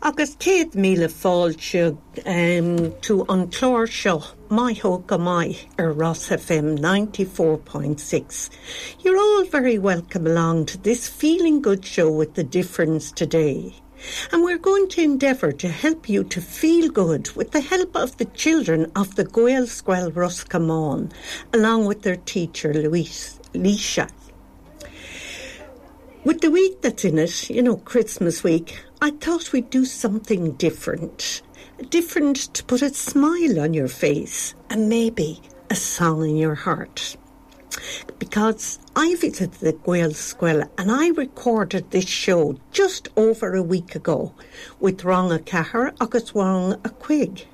agus céad míle fáilte um, tú an chlár seo maitho go mai ar Ross FM 94.6. You're all very welcome along to this feeling good show with the difference today. And we're going to endeavour to help you to feel good with the help of the children of the Goel Squel Roscommon, along with their teacher Louise Leisha. With the week that's in it, you know, Christmas week, I thought we'd do something different. Different to put a smile on your face and maybe a song in your heart. Because I visited the Gaelscoil and I recorded this show just over a week ago with Ranga Cahar agus Wang a Quig.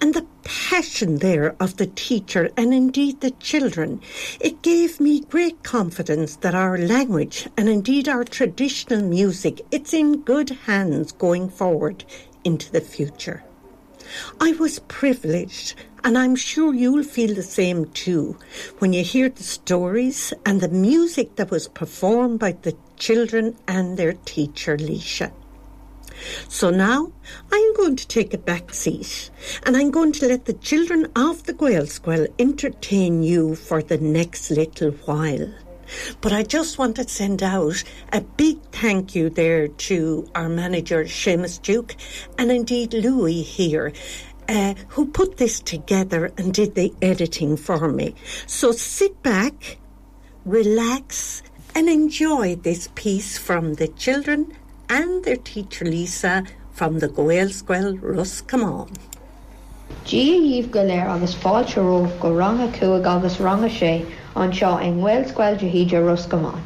And the passion there of the teacher and indeed the children, it gave me great confidence that our language and indeed our traditional music, it's in good hands going forward into the future. I was privileged and I'm sure you'll feel the same too when you hear the stories and the music that was performed by the children and their teacher Leisha. So now I'm going to take a back seat and I'm going to let the children of the Gaelscoil entertain you for the next little while. But I just want to send out a big thank you there to our manager, Seamus Duke, and indeed Louis here. Uh, who put this together and did the editing for me. So sit back, relax, and enjoy this piece from the children and their teacher Lisa from the Goel Squel Rus Camán. Dí díomh go léir agus fáilteróh go ranga cuaig agus ranga sé an seo an bhfuil scuil de híidir Rus gomáin.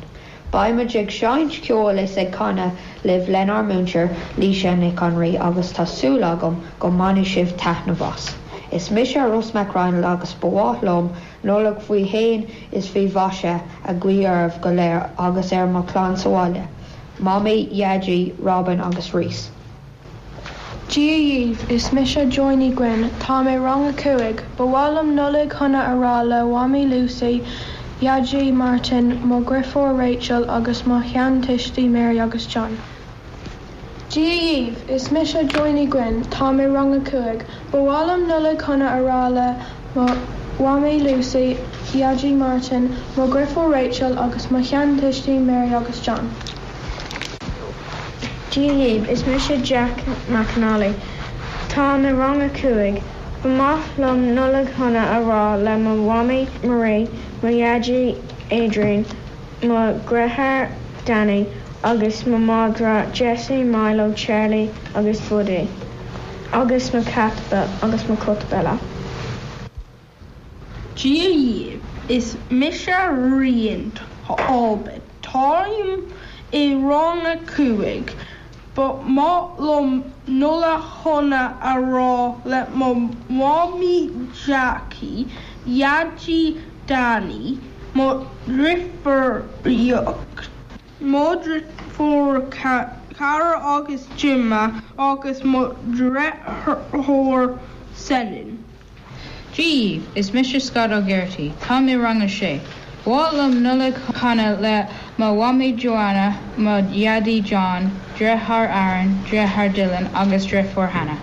Baimime ag seint ceol is ag chuna libh lenar múntir lí sin na conraí agus tásúlagam go mani sibh tena bhas. Is mis a Ross McRain agus bhálumm nóla faoi héin is bhí bhaise a gcuarmh go léir agus ar má chlán sáile. Mami Yaji Robin agus Rees. Díomh is mis a joinní gin tá mé rang a cuaig, le Wami Lucy, Yaji Martin má Rachel agus má chean Mary agus John. Díomh is mis a joinní gin tá mé rang a cuaig, le Wami Lucy, Yaji Martin, má Rachel agus má chean Mary agus John. Díhíb is sé Jack McNally. Tá na rang a cuaig, ba math lom ará le Wami Marie Mariaji Adrian má Danny agus má mádra Jesse Milo Charlie agus Buddy. agus má catbe agus má cutbella. Díomh is mis riont ábit táim i rang a cuaig. But má lom nula chuna ará le má mámi Jackie, Yaji Danny, má riferíocht. Modri for cara august Jimma agus má drethór senin. Díomh is Mr. Scott ó Gerty, Tá mé rang a sé. Bhálam nula chana le má wami Joanna má Yadi John, drethar Aaron, drethar Dylan agus drefor Hanna.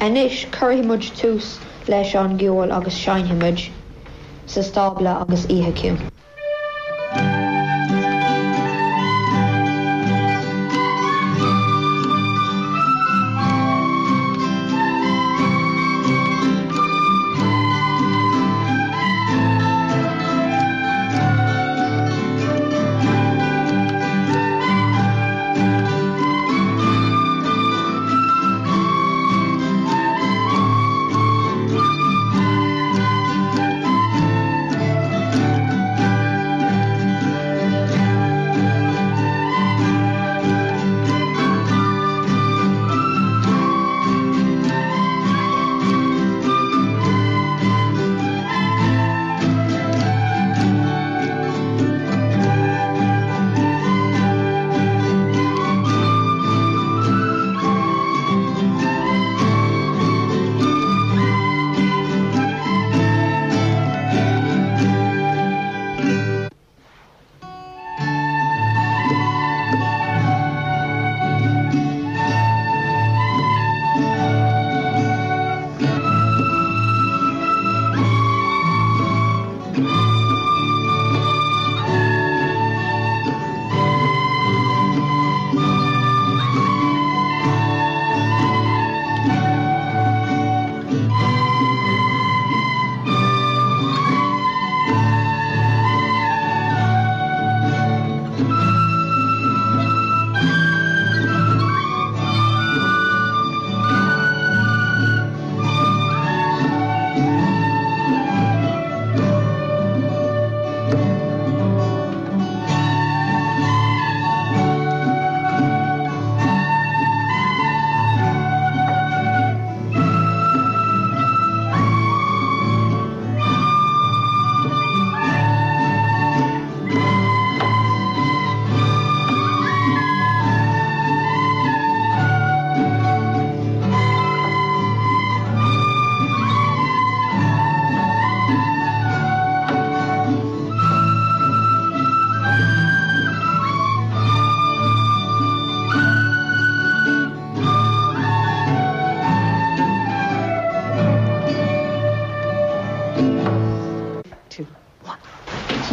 Anis chuhimmuid túús leis an ggheol agus seinimiid sa stábla agus itheiciú.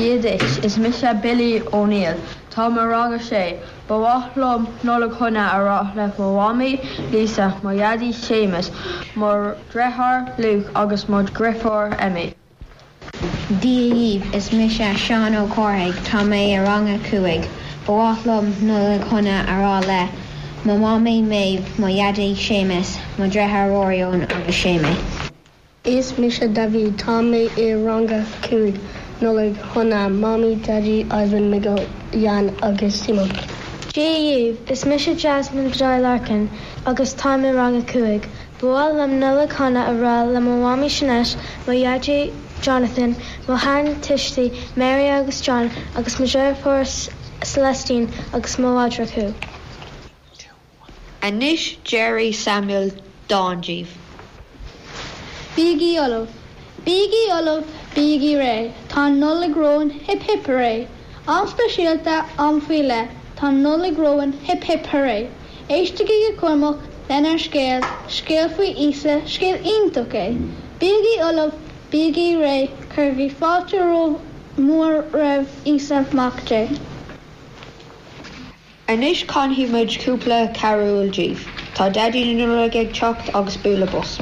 Díadis is mis se Billy O'Neill, Tá mar ranga sé, Bhálum nóla chuna ará le bhháí lísa maiadí sémas mar drethar luúch agus mod griffór imi. Díomh is mis se seán ó choraigh tá mé a ranga cuaig, bhálum nóla chuna ará le, má má mé méh maiadí sémas má drethróún agus séma. Is mis se David tá mé i ranga cuaig. nó le chuna mamí dadí ahann me go dhean agus Simon. Déh is mis sé Jasmin dra lecin agus táime rang a cuaig, Bháil am nula chuna ará le mhámi sinis maiadé Jonathan má háin tuisttaí Mary agus John agus muéirpós Celestine agus mádra chu. Anis Jerry Samuel Donjeev. Biggie Olaf, Biggie Olaf, Biggie Ray. Tá nularóin hip hipparé, anspeisialta anhuiile tá nularóin hip hipparé. Éisteige go cuimach lenar scéal, scéal faoi isa scéal intoké. Bígaí olah bígaí ré chur bhí fáteró mór raibh ísamachté. Anis conhímuid cúpla carúil ddíh, Tá dadí nula ag techt agus búlabos.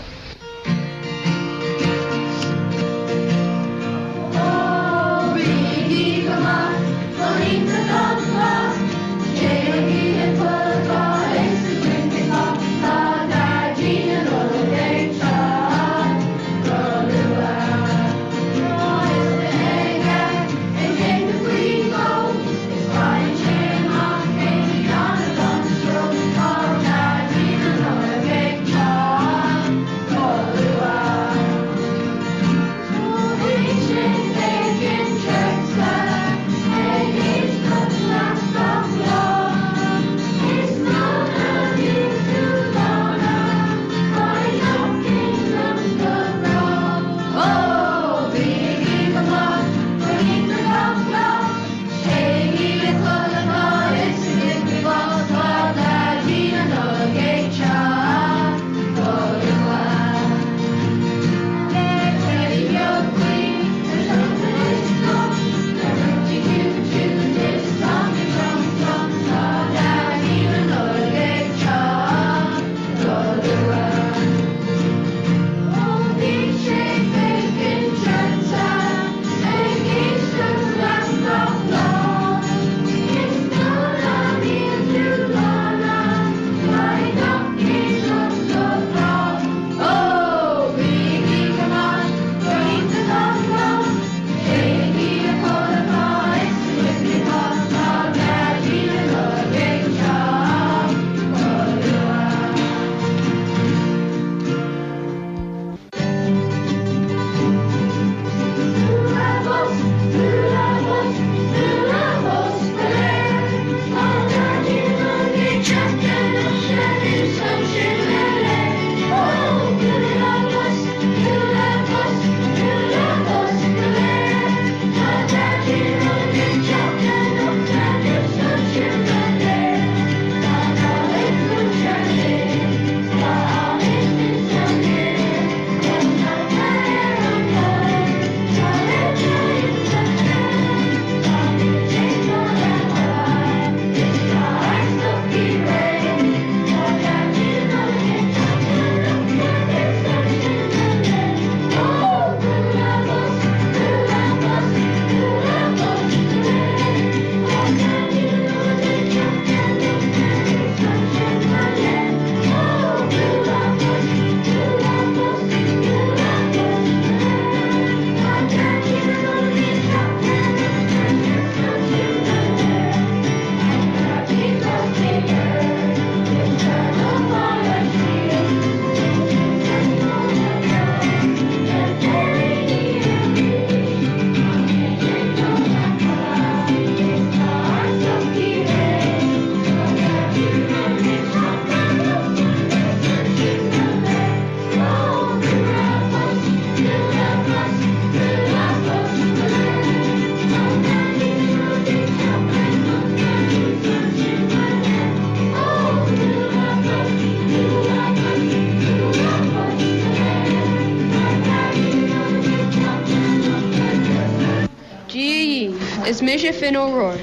Sé fin óróir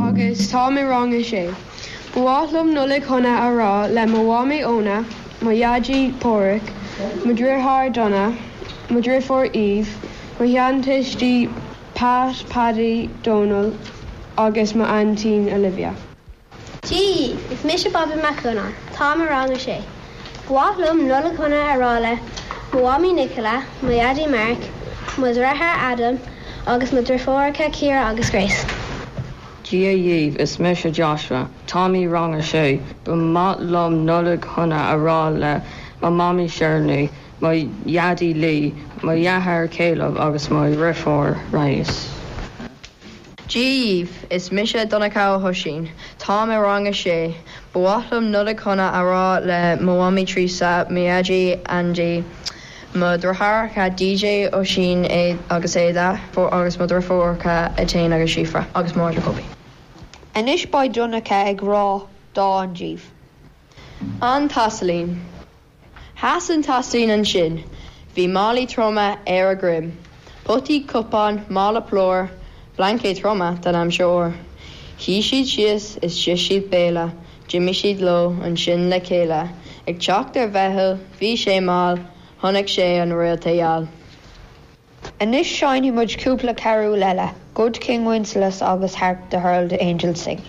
agus tá mé rang is sé. Bhálum nula chuna ará le mháí óna maiadí póric, Madrithá donna, Madrifor Eve, ma heantistí Pat Paddy Donald agus ma antí Olivia. Tí is mis se Bobby Macna, Tá rang sé. Bhlum nula chuna arála, Moami Nicola, Mayadi Mark, Mus rathair Adam agus mu drfócha Kira agus Grace. Díomh is me se Joshua, Tommy rang a sé, bu mat lom nula chuna ará le má mami seirnú, má iadí lí, má dheathir céileh agus má rifór reis. Díomh is mise donnachá thosin, Tá mé rang a sé, Bhlam nula chuna ará le Moami trísa méadí andí, Mu drothcha DJ ó sin é agus éda fó agus mudra fórcha a té agus sifra agus mór le coppi. Inis ba donnacha ag rá dá an díomh. An tasalín. Has an taslín an sin, hí málaí troma ar a grim, Potí cupán mála plór, blancé troma den am seoir. Hí siad sios is si siad béla, Jimmy siad lo an sin le chéile, ag teach ar bhethil, hí sé má, tháinig sé an réaltaal. Inis seinine mud cúpla carú leile, Good King Wenceslas agus Hark the Herald Angel sing.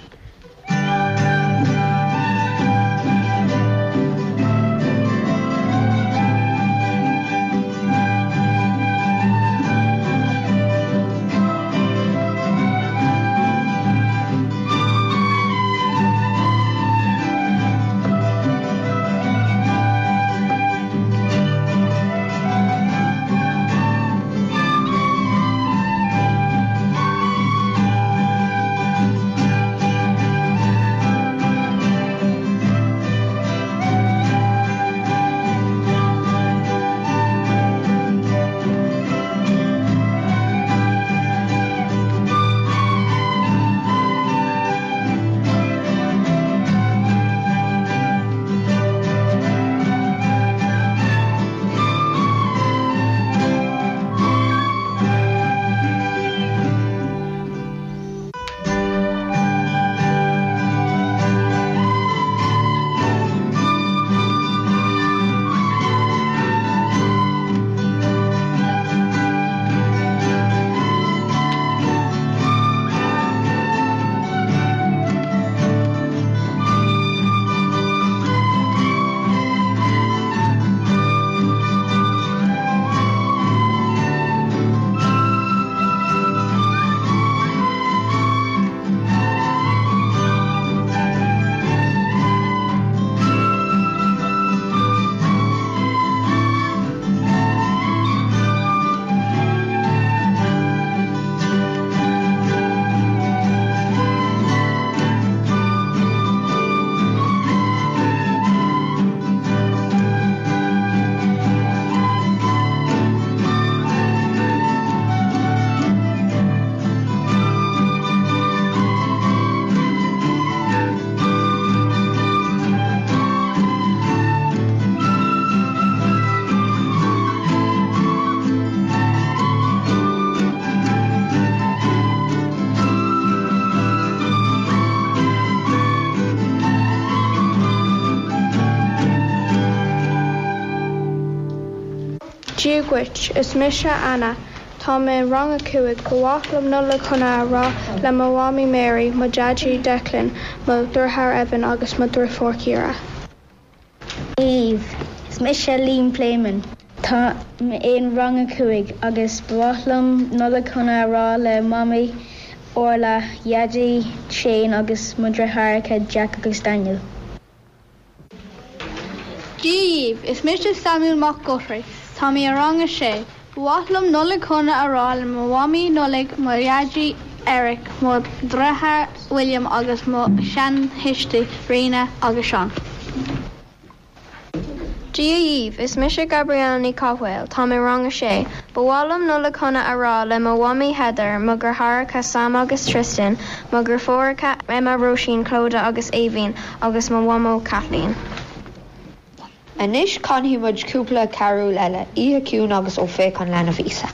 Díaghuiit is mise anna, Tá mé rang a cuaig gohhalam nula chuna rá le mháí Mary má deadí delinn má dúthir eban agus má dúir fórcíra. Eve is me se lín pléman. Tá éon rang a cuaig agus bhlam nula chuna rá le mami ó le iadí sé agus mudrathacha Jack agus Daniel. Díomh is Mr Samuel Mac Guthrie, Tá í a rang a sé, Bhlam nula chuna ará le mháí nolig mariaadí Eric má drethe William agus má sean hiiste réine agus sean. Díomh is mis Gabrielní Cohfuil tá mé rang a sé, bhlam nula chuna ará le mhhaí heidir mu gur thracha Sam agus Tristan, mu gur fóracha Emma Rosin Clóda agus éhín agus má bhhamó Calín. Inis conhí mud cúpla carú leile íún agus ó fé an lena vísa.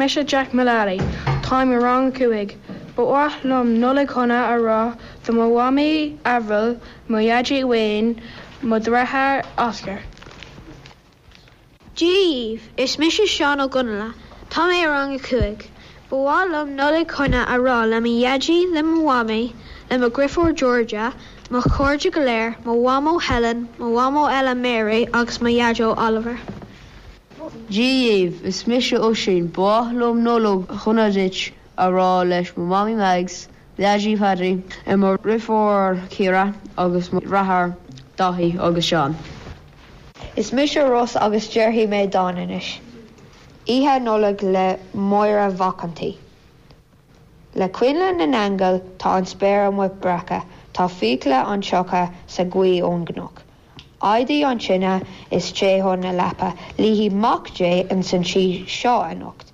Díomh is me se Jack Malari, Táim rang cuaig, ba lom nula chuna ará do má wami ahil moiadí Wayne mo drethe Oscar. Díomh is mis se seán ó gunla, Tá é rang a cuaig, Bhálam nula chuna ará le mi dhéadí le mhami le mo Griffór Georgia, má chuirde go léir má bhhamó Helen má bhhamó eile Mary agus má dhéadó Oliver. Díomh is mise ó sin bálum nólog chunadit ará leis mo mami megs, leadí fadaí i mar rifór chéra agus rathar dahíí agus seán. Is mis Ross agus deirhí méid dáis. Ihe nóla le muire vacantí. Le cuiile na angel tá an spéir mu brecha tá file an seocha sa gcuí ón gnach. Aidaí an sinne is téhon na lepa líhí macé an san si seo anocht.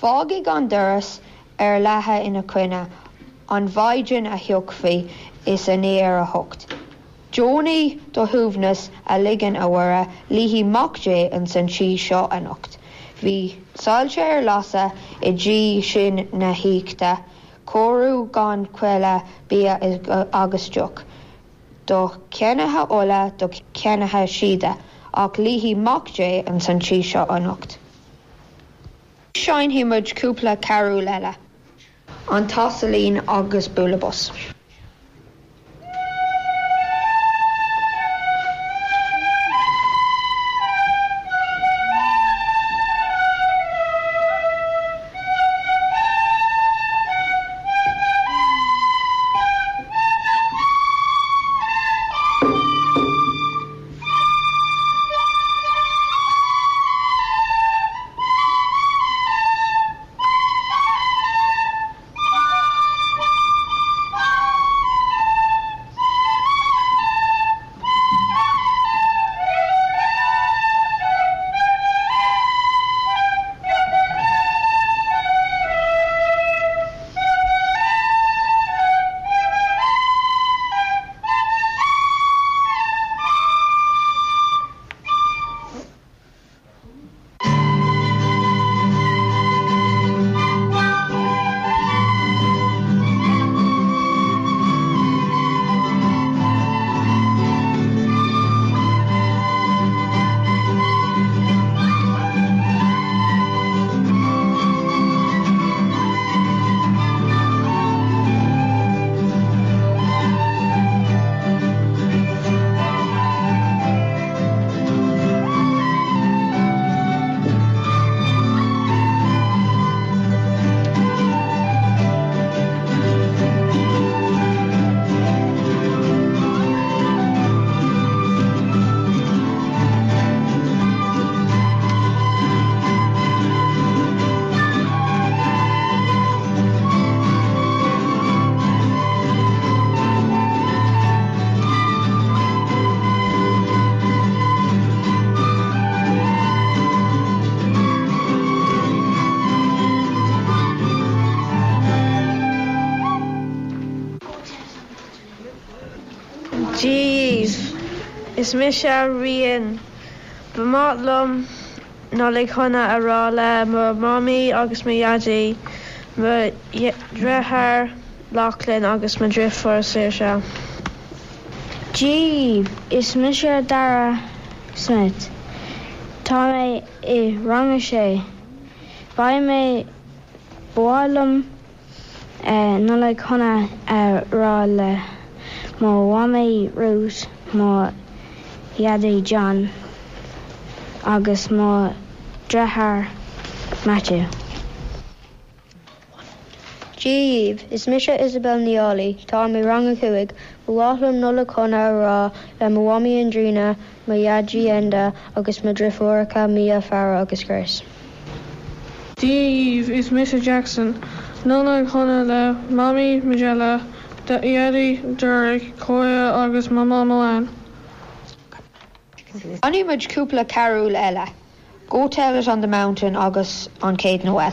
Fágaí gan duras ar lethe ina cuine an bhaidjin a thiocfaí is a néar a hocht. Jonaí do thuúhnas a ligan ahara líhí macé an san si seo anocht. Bhí sáilte ar lasa i ddí sin na hiíta, choú gan chuile bí agus teach. Do ceannathe óla do ceannathe siide ach líhí macé an san tí seo annacht. Sein himmuid cúpla carú leile, an tasalín agus bulabos. Is mi se rion bemálum ná le chuna ará le mar mami agus méiadí drethir lachlinn agus ma drifar sé se. Gí is mi se dara Smith. Tá mé i range sé. Ba mé bhm nó le chuna rá le má bhhamé rús má Iadé John agus má drethar Matthew. Díomh is mise Isabel Neálaí tá mé rang chuig bhlálam nula chuna rá le mhhaí an drína ma iadí enda agus ma drifóracha mí fear agus Chris. Díomh is Mr Jackson nula chuna le mami Magella de iadí dúric choia agus má cúpla carúil eile. Go tell it on the mountain agus an Céad Noel.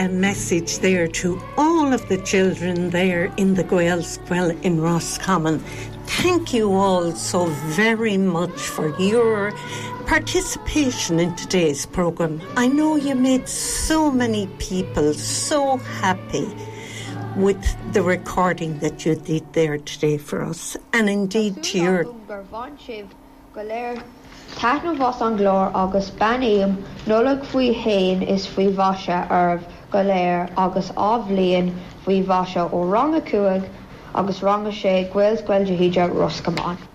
A message there to all of the children there in the Gaelscoil in Roscommon. Thank you all so very much for your participation in today's programme. I know you made so many people so happy with the recording that you did there today for us, and indeed to your. Glór is go léir agus ábhlíonn faoi bhaise ó ranga cuaig agus ranga sé ghfuilscuil de híide Roscamáin.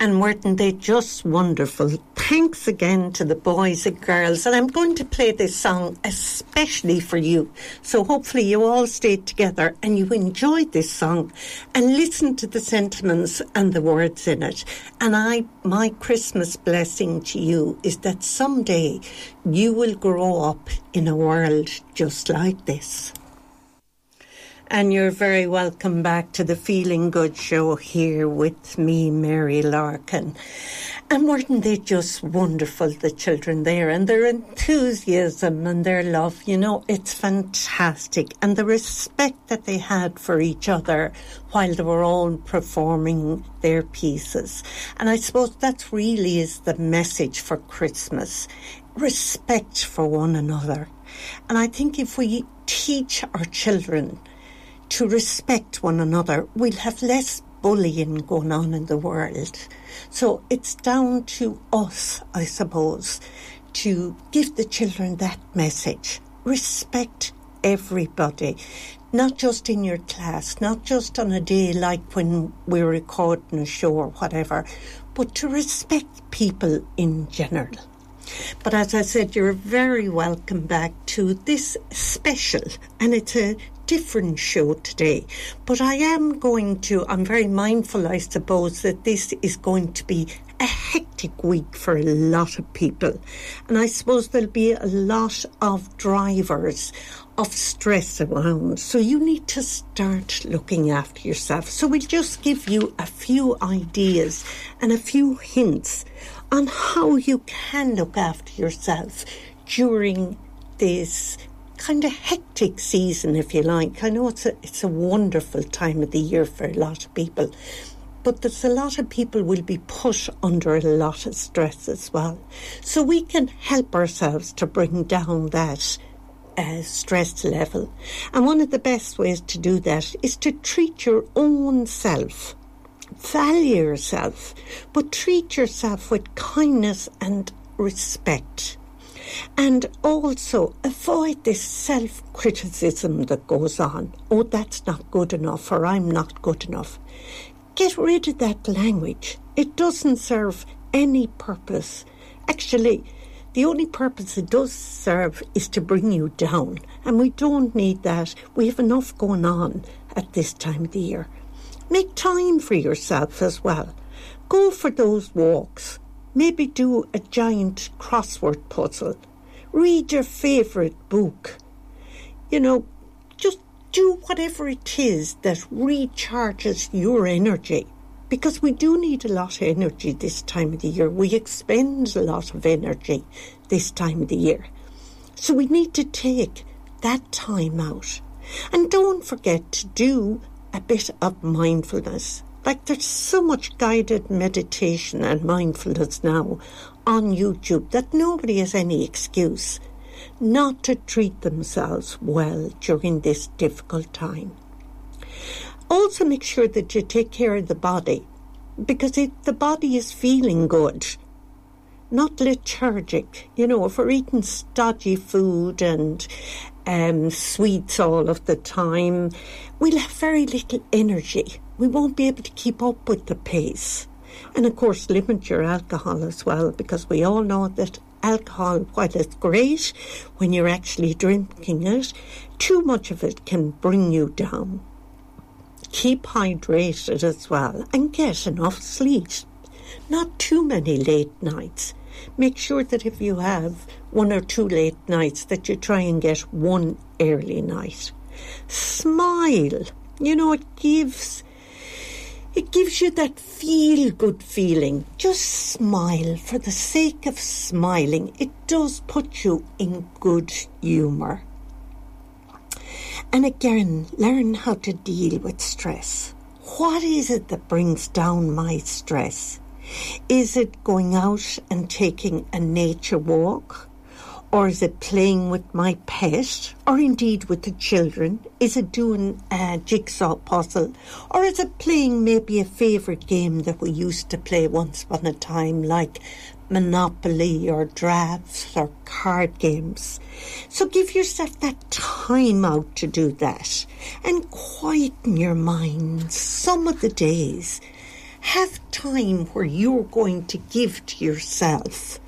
And weren't they just wonderful? Thanks again to the boys and girls. And I'm going to play this song especially for you. So hopefully you all stayed together and you enjoyed this song and listened to the sentiments and the words in it. And I, my Christmas blessing to you is that someday you will grow up in a world just like this and you're very welcome back to the Feeling Good show here with me, Mary Larkin. And weren't they just wonderful, the children there, and their enthusiasm and their love? You know, it's fantastic. And the respect that they had for each other while they were all performing their pieces. And I suppose that really is the message for Christmas respect for one another. And I think if we teach our children to respect one another, we'll have less bullying going on in the world. So it's down to us, I suppose, to give the children that message. Respect everybody, not just in your class, not just on a day like when we're recording a show or whatever, but to respect people in general. But as I said, you're very welcome back to this special, and it's a different show today. But I am going to, I'm very mindful, I suppose, that this is going to be a hectic week for a lot of people. And I suppose there'll be a lot of drivers of stress around. So you need to start looking after yourself. So we'll just give you a few ideas and a few hints on how you can look after yourself during this kind of hectic season, if you like. I know it's a, it's a wonderful time of the year for a lot of people, but there's a lot of people will be put under a lot of stress as well. So we can help ourselves to bring down that uh, stress level. And one of the best ways to do that is to treat your own self. Value yourself, but treat yourself with kindness and respect. And also avoid this self criticism that goes on. Oh, that's not good enough, or I'm not good enough. Get rid of that language. It doesn't serve any purpose. Actually, the only purpose it does serve is to bring you down. And we don't need that. We have enough going on at this time of the year. Make time for yourself as well. Go for those walks. Maybe do a giant crossword puzzle. Read your favourite book. You know, just do whatever it is that recharges your energy. Because we do need a lot of energy this time of the year. We expend a lot of energy this time of the year. So we need to take that time out. And don't forget to do a bit of mindfulness. Like there's so much guided meditation and mindfulness now on YouTube that nobody has any excuse not to treat themselves well during this difficult time. Also, make sure that you take care of the body because if the body is feeling good, not lethargic, you know, if we're eating stodgy food and um, sweets all of the time, we'll have very little energy we won't be able to keep up with the pace. And of course, limit your alcohol as well, because we all know that alcohol, while it's great when you're actually drinking it, too much of it can bring you down. Keep hydrated as well and get enough sleep. Not too many late nights. Make sure that if you have one or two late nights, that you try and get one early night. Smile. You know, it gives It gives you that feel good feeling. Just smile for the sake of smiling. It does put you in good humour. And again, learn how to deal with stress. What is it that brings down my stress? Is it going out and taking a nature walk? Or is it playing with my pet? Or indeed with the children? Is it doing a jigsaw puzzle? Or is it playing maybe a favourite game that we used to play once upon a time, like Monopoly or drafts or card games? So give yourself that time out to do that and quieten your mind some of the days. Have time where you're going to give to yourself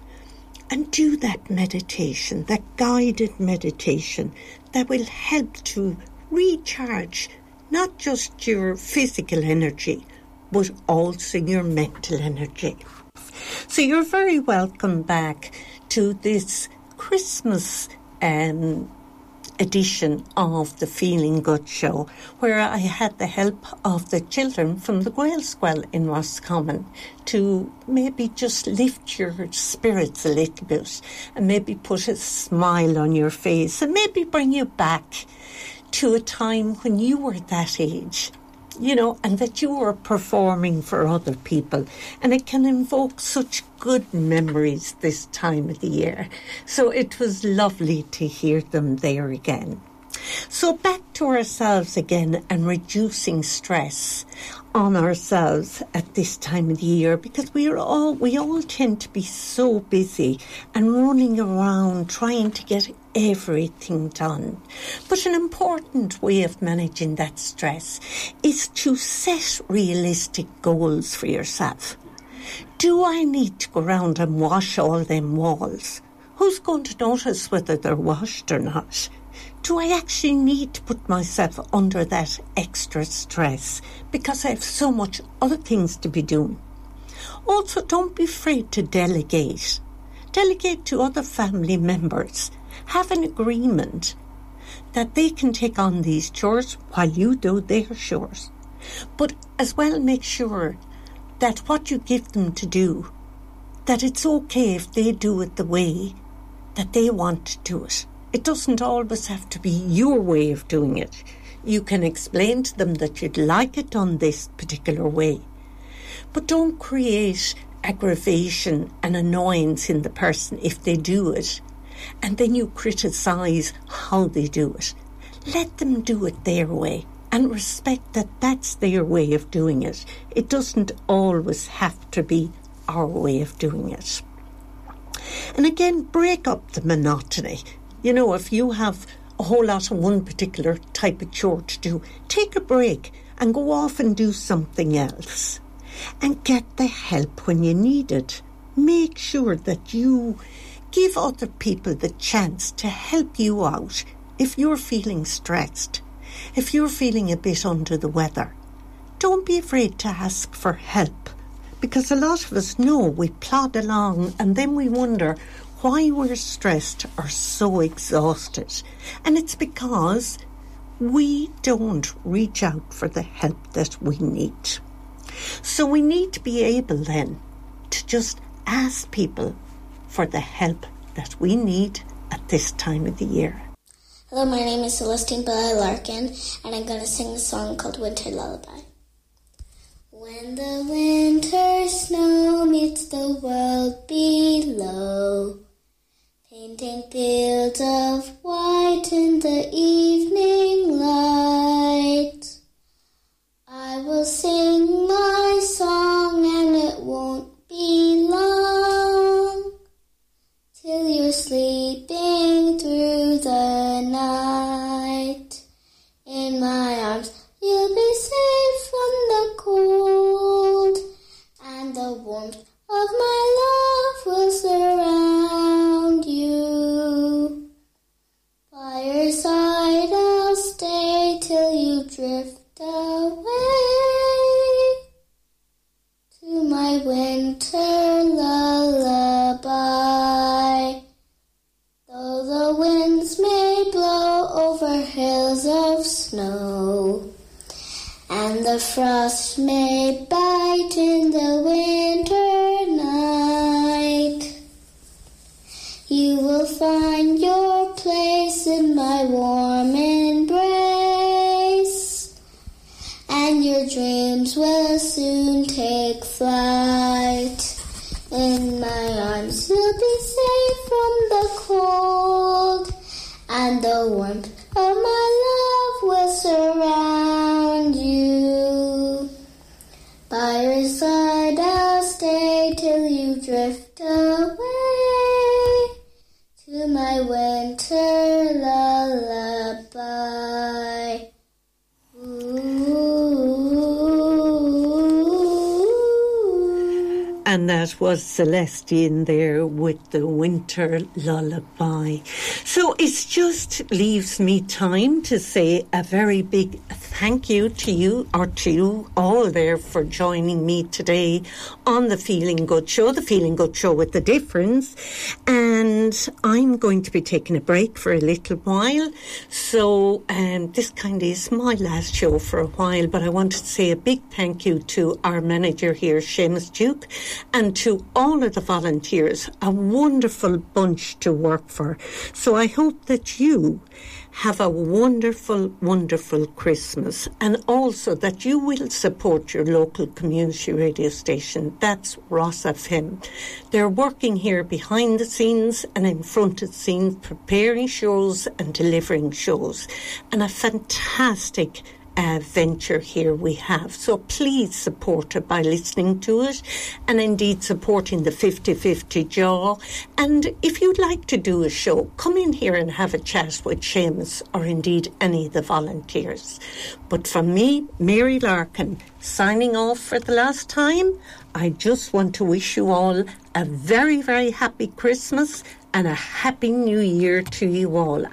and do that meditation, that guided meditation that will help to recharge not just your physical energy, but also your mental energy. So you're very welcome back to this Christmas um, edition of the Feeling Good show, where I had the help of the children from the Gaelscoil in Roscommon to maybe just lift your spirits a little bit and maybe put a smile on your face and maybe bring you back to a time when you were that age you know, and that you were performing for other people. And it can invoke such good memories this time of the year. So it was lovely to hear them there again. So back to ourselves again and reducing stress on ourselves at this time of the year because we are all we all tend to be so busy and running around trying to get everything done. But an important way of managing that stress is to set realistic goals for yourself. Do I need to go round and wash all them walls? Who's going to notice whether they're washed or not? Do I actually need to put myself under that extra stress because I have so much other things to be doing? Also, don't be afraid to delegate. Delegate to other family members have an agreement that they can take on these chores while you do their chores. But as well make sure that what you give them to do, that it's okay if they do it the way that they want to do it. It doesn't always have to be your way of doing it. You can explain to them that you'd like it done this particular way. But don't create aggravation and annoyance in the person if they do it and then you criticise how they do it. Let them do it their way and respect that that's their way of doing it. It doesn't always have to be our way of doing it. And again, break up the monotony. You know, if you have a whole lot of one particular type of chore to do, take a break and go off and do something else. And get the help when you need it. Make sure that you Give other people the chance to help you out if you're feeling stressed, if you're feeling a bit under the weather. Don't be afraid to ask for help because a lot of us know we plod along and then we wonder why we're stressed or so exhausted. And it's because we don't reach out for the help that we need. So we need to be able then to just ask people for the help that we need at this time of the year. Hello, my name is Celestine Bella Larkin, and I'm going to sing a song called Winter Lullaby. When the winter snow meets the world below, painting fields of white in the evening light, I will sing my Celestine there with the winter lullaby. So it just leaves me time to say a very big thank you to you or to you all there for joining me today on the Feeling Good Show, the Feeling Good Show with the difference. And I'm going to be taking a break for a little while. So um, this kind of is my last show for a while, but I wanted to say a big thank you to our manager here, Seamus Duke, and to all of the volunteers, a wonderful bunch to work for. So I hope that you have a wonderful, wonderful Christmas and also that you will support your local community radio station. That's Ros FM. They're working here behind the scenes and in front of the scenes, preparing shows and delivering shows. And a fantastic uh, venture here we have. So please support it by listening to it and indeed supporting the 50-50 jaw. And if you'd like to do a show, come in here and have a chat with Seamus or indeed any of the volunteers. But from me, Mary Larkin, signing off for the last time, I just want to wish you all a very, very happy Christmas and a happy new year to you all.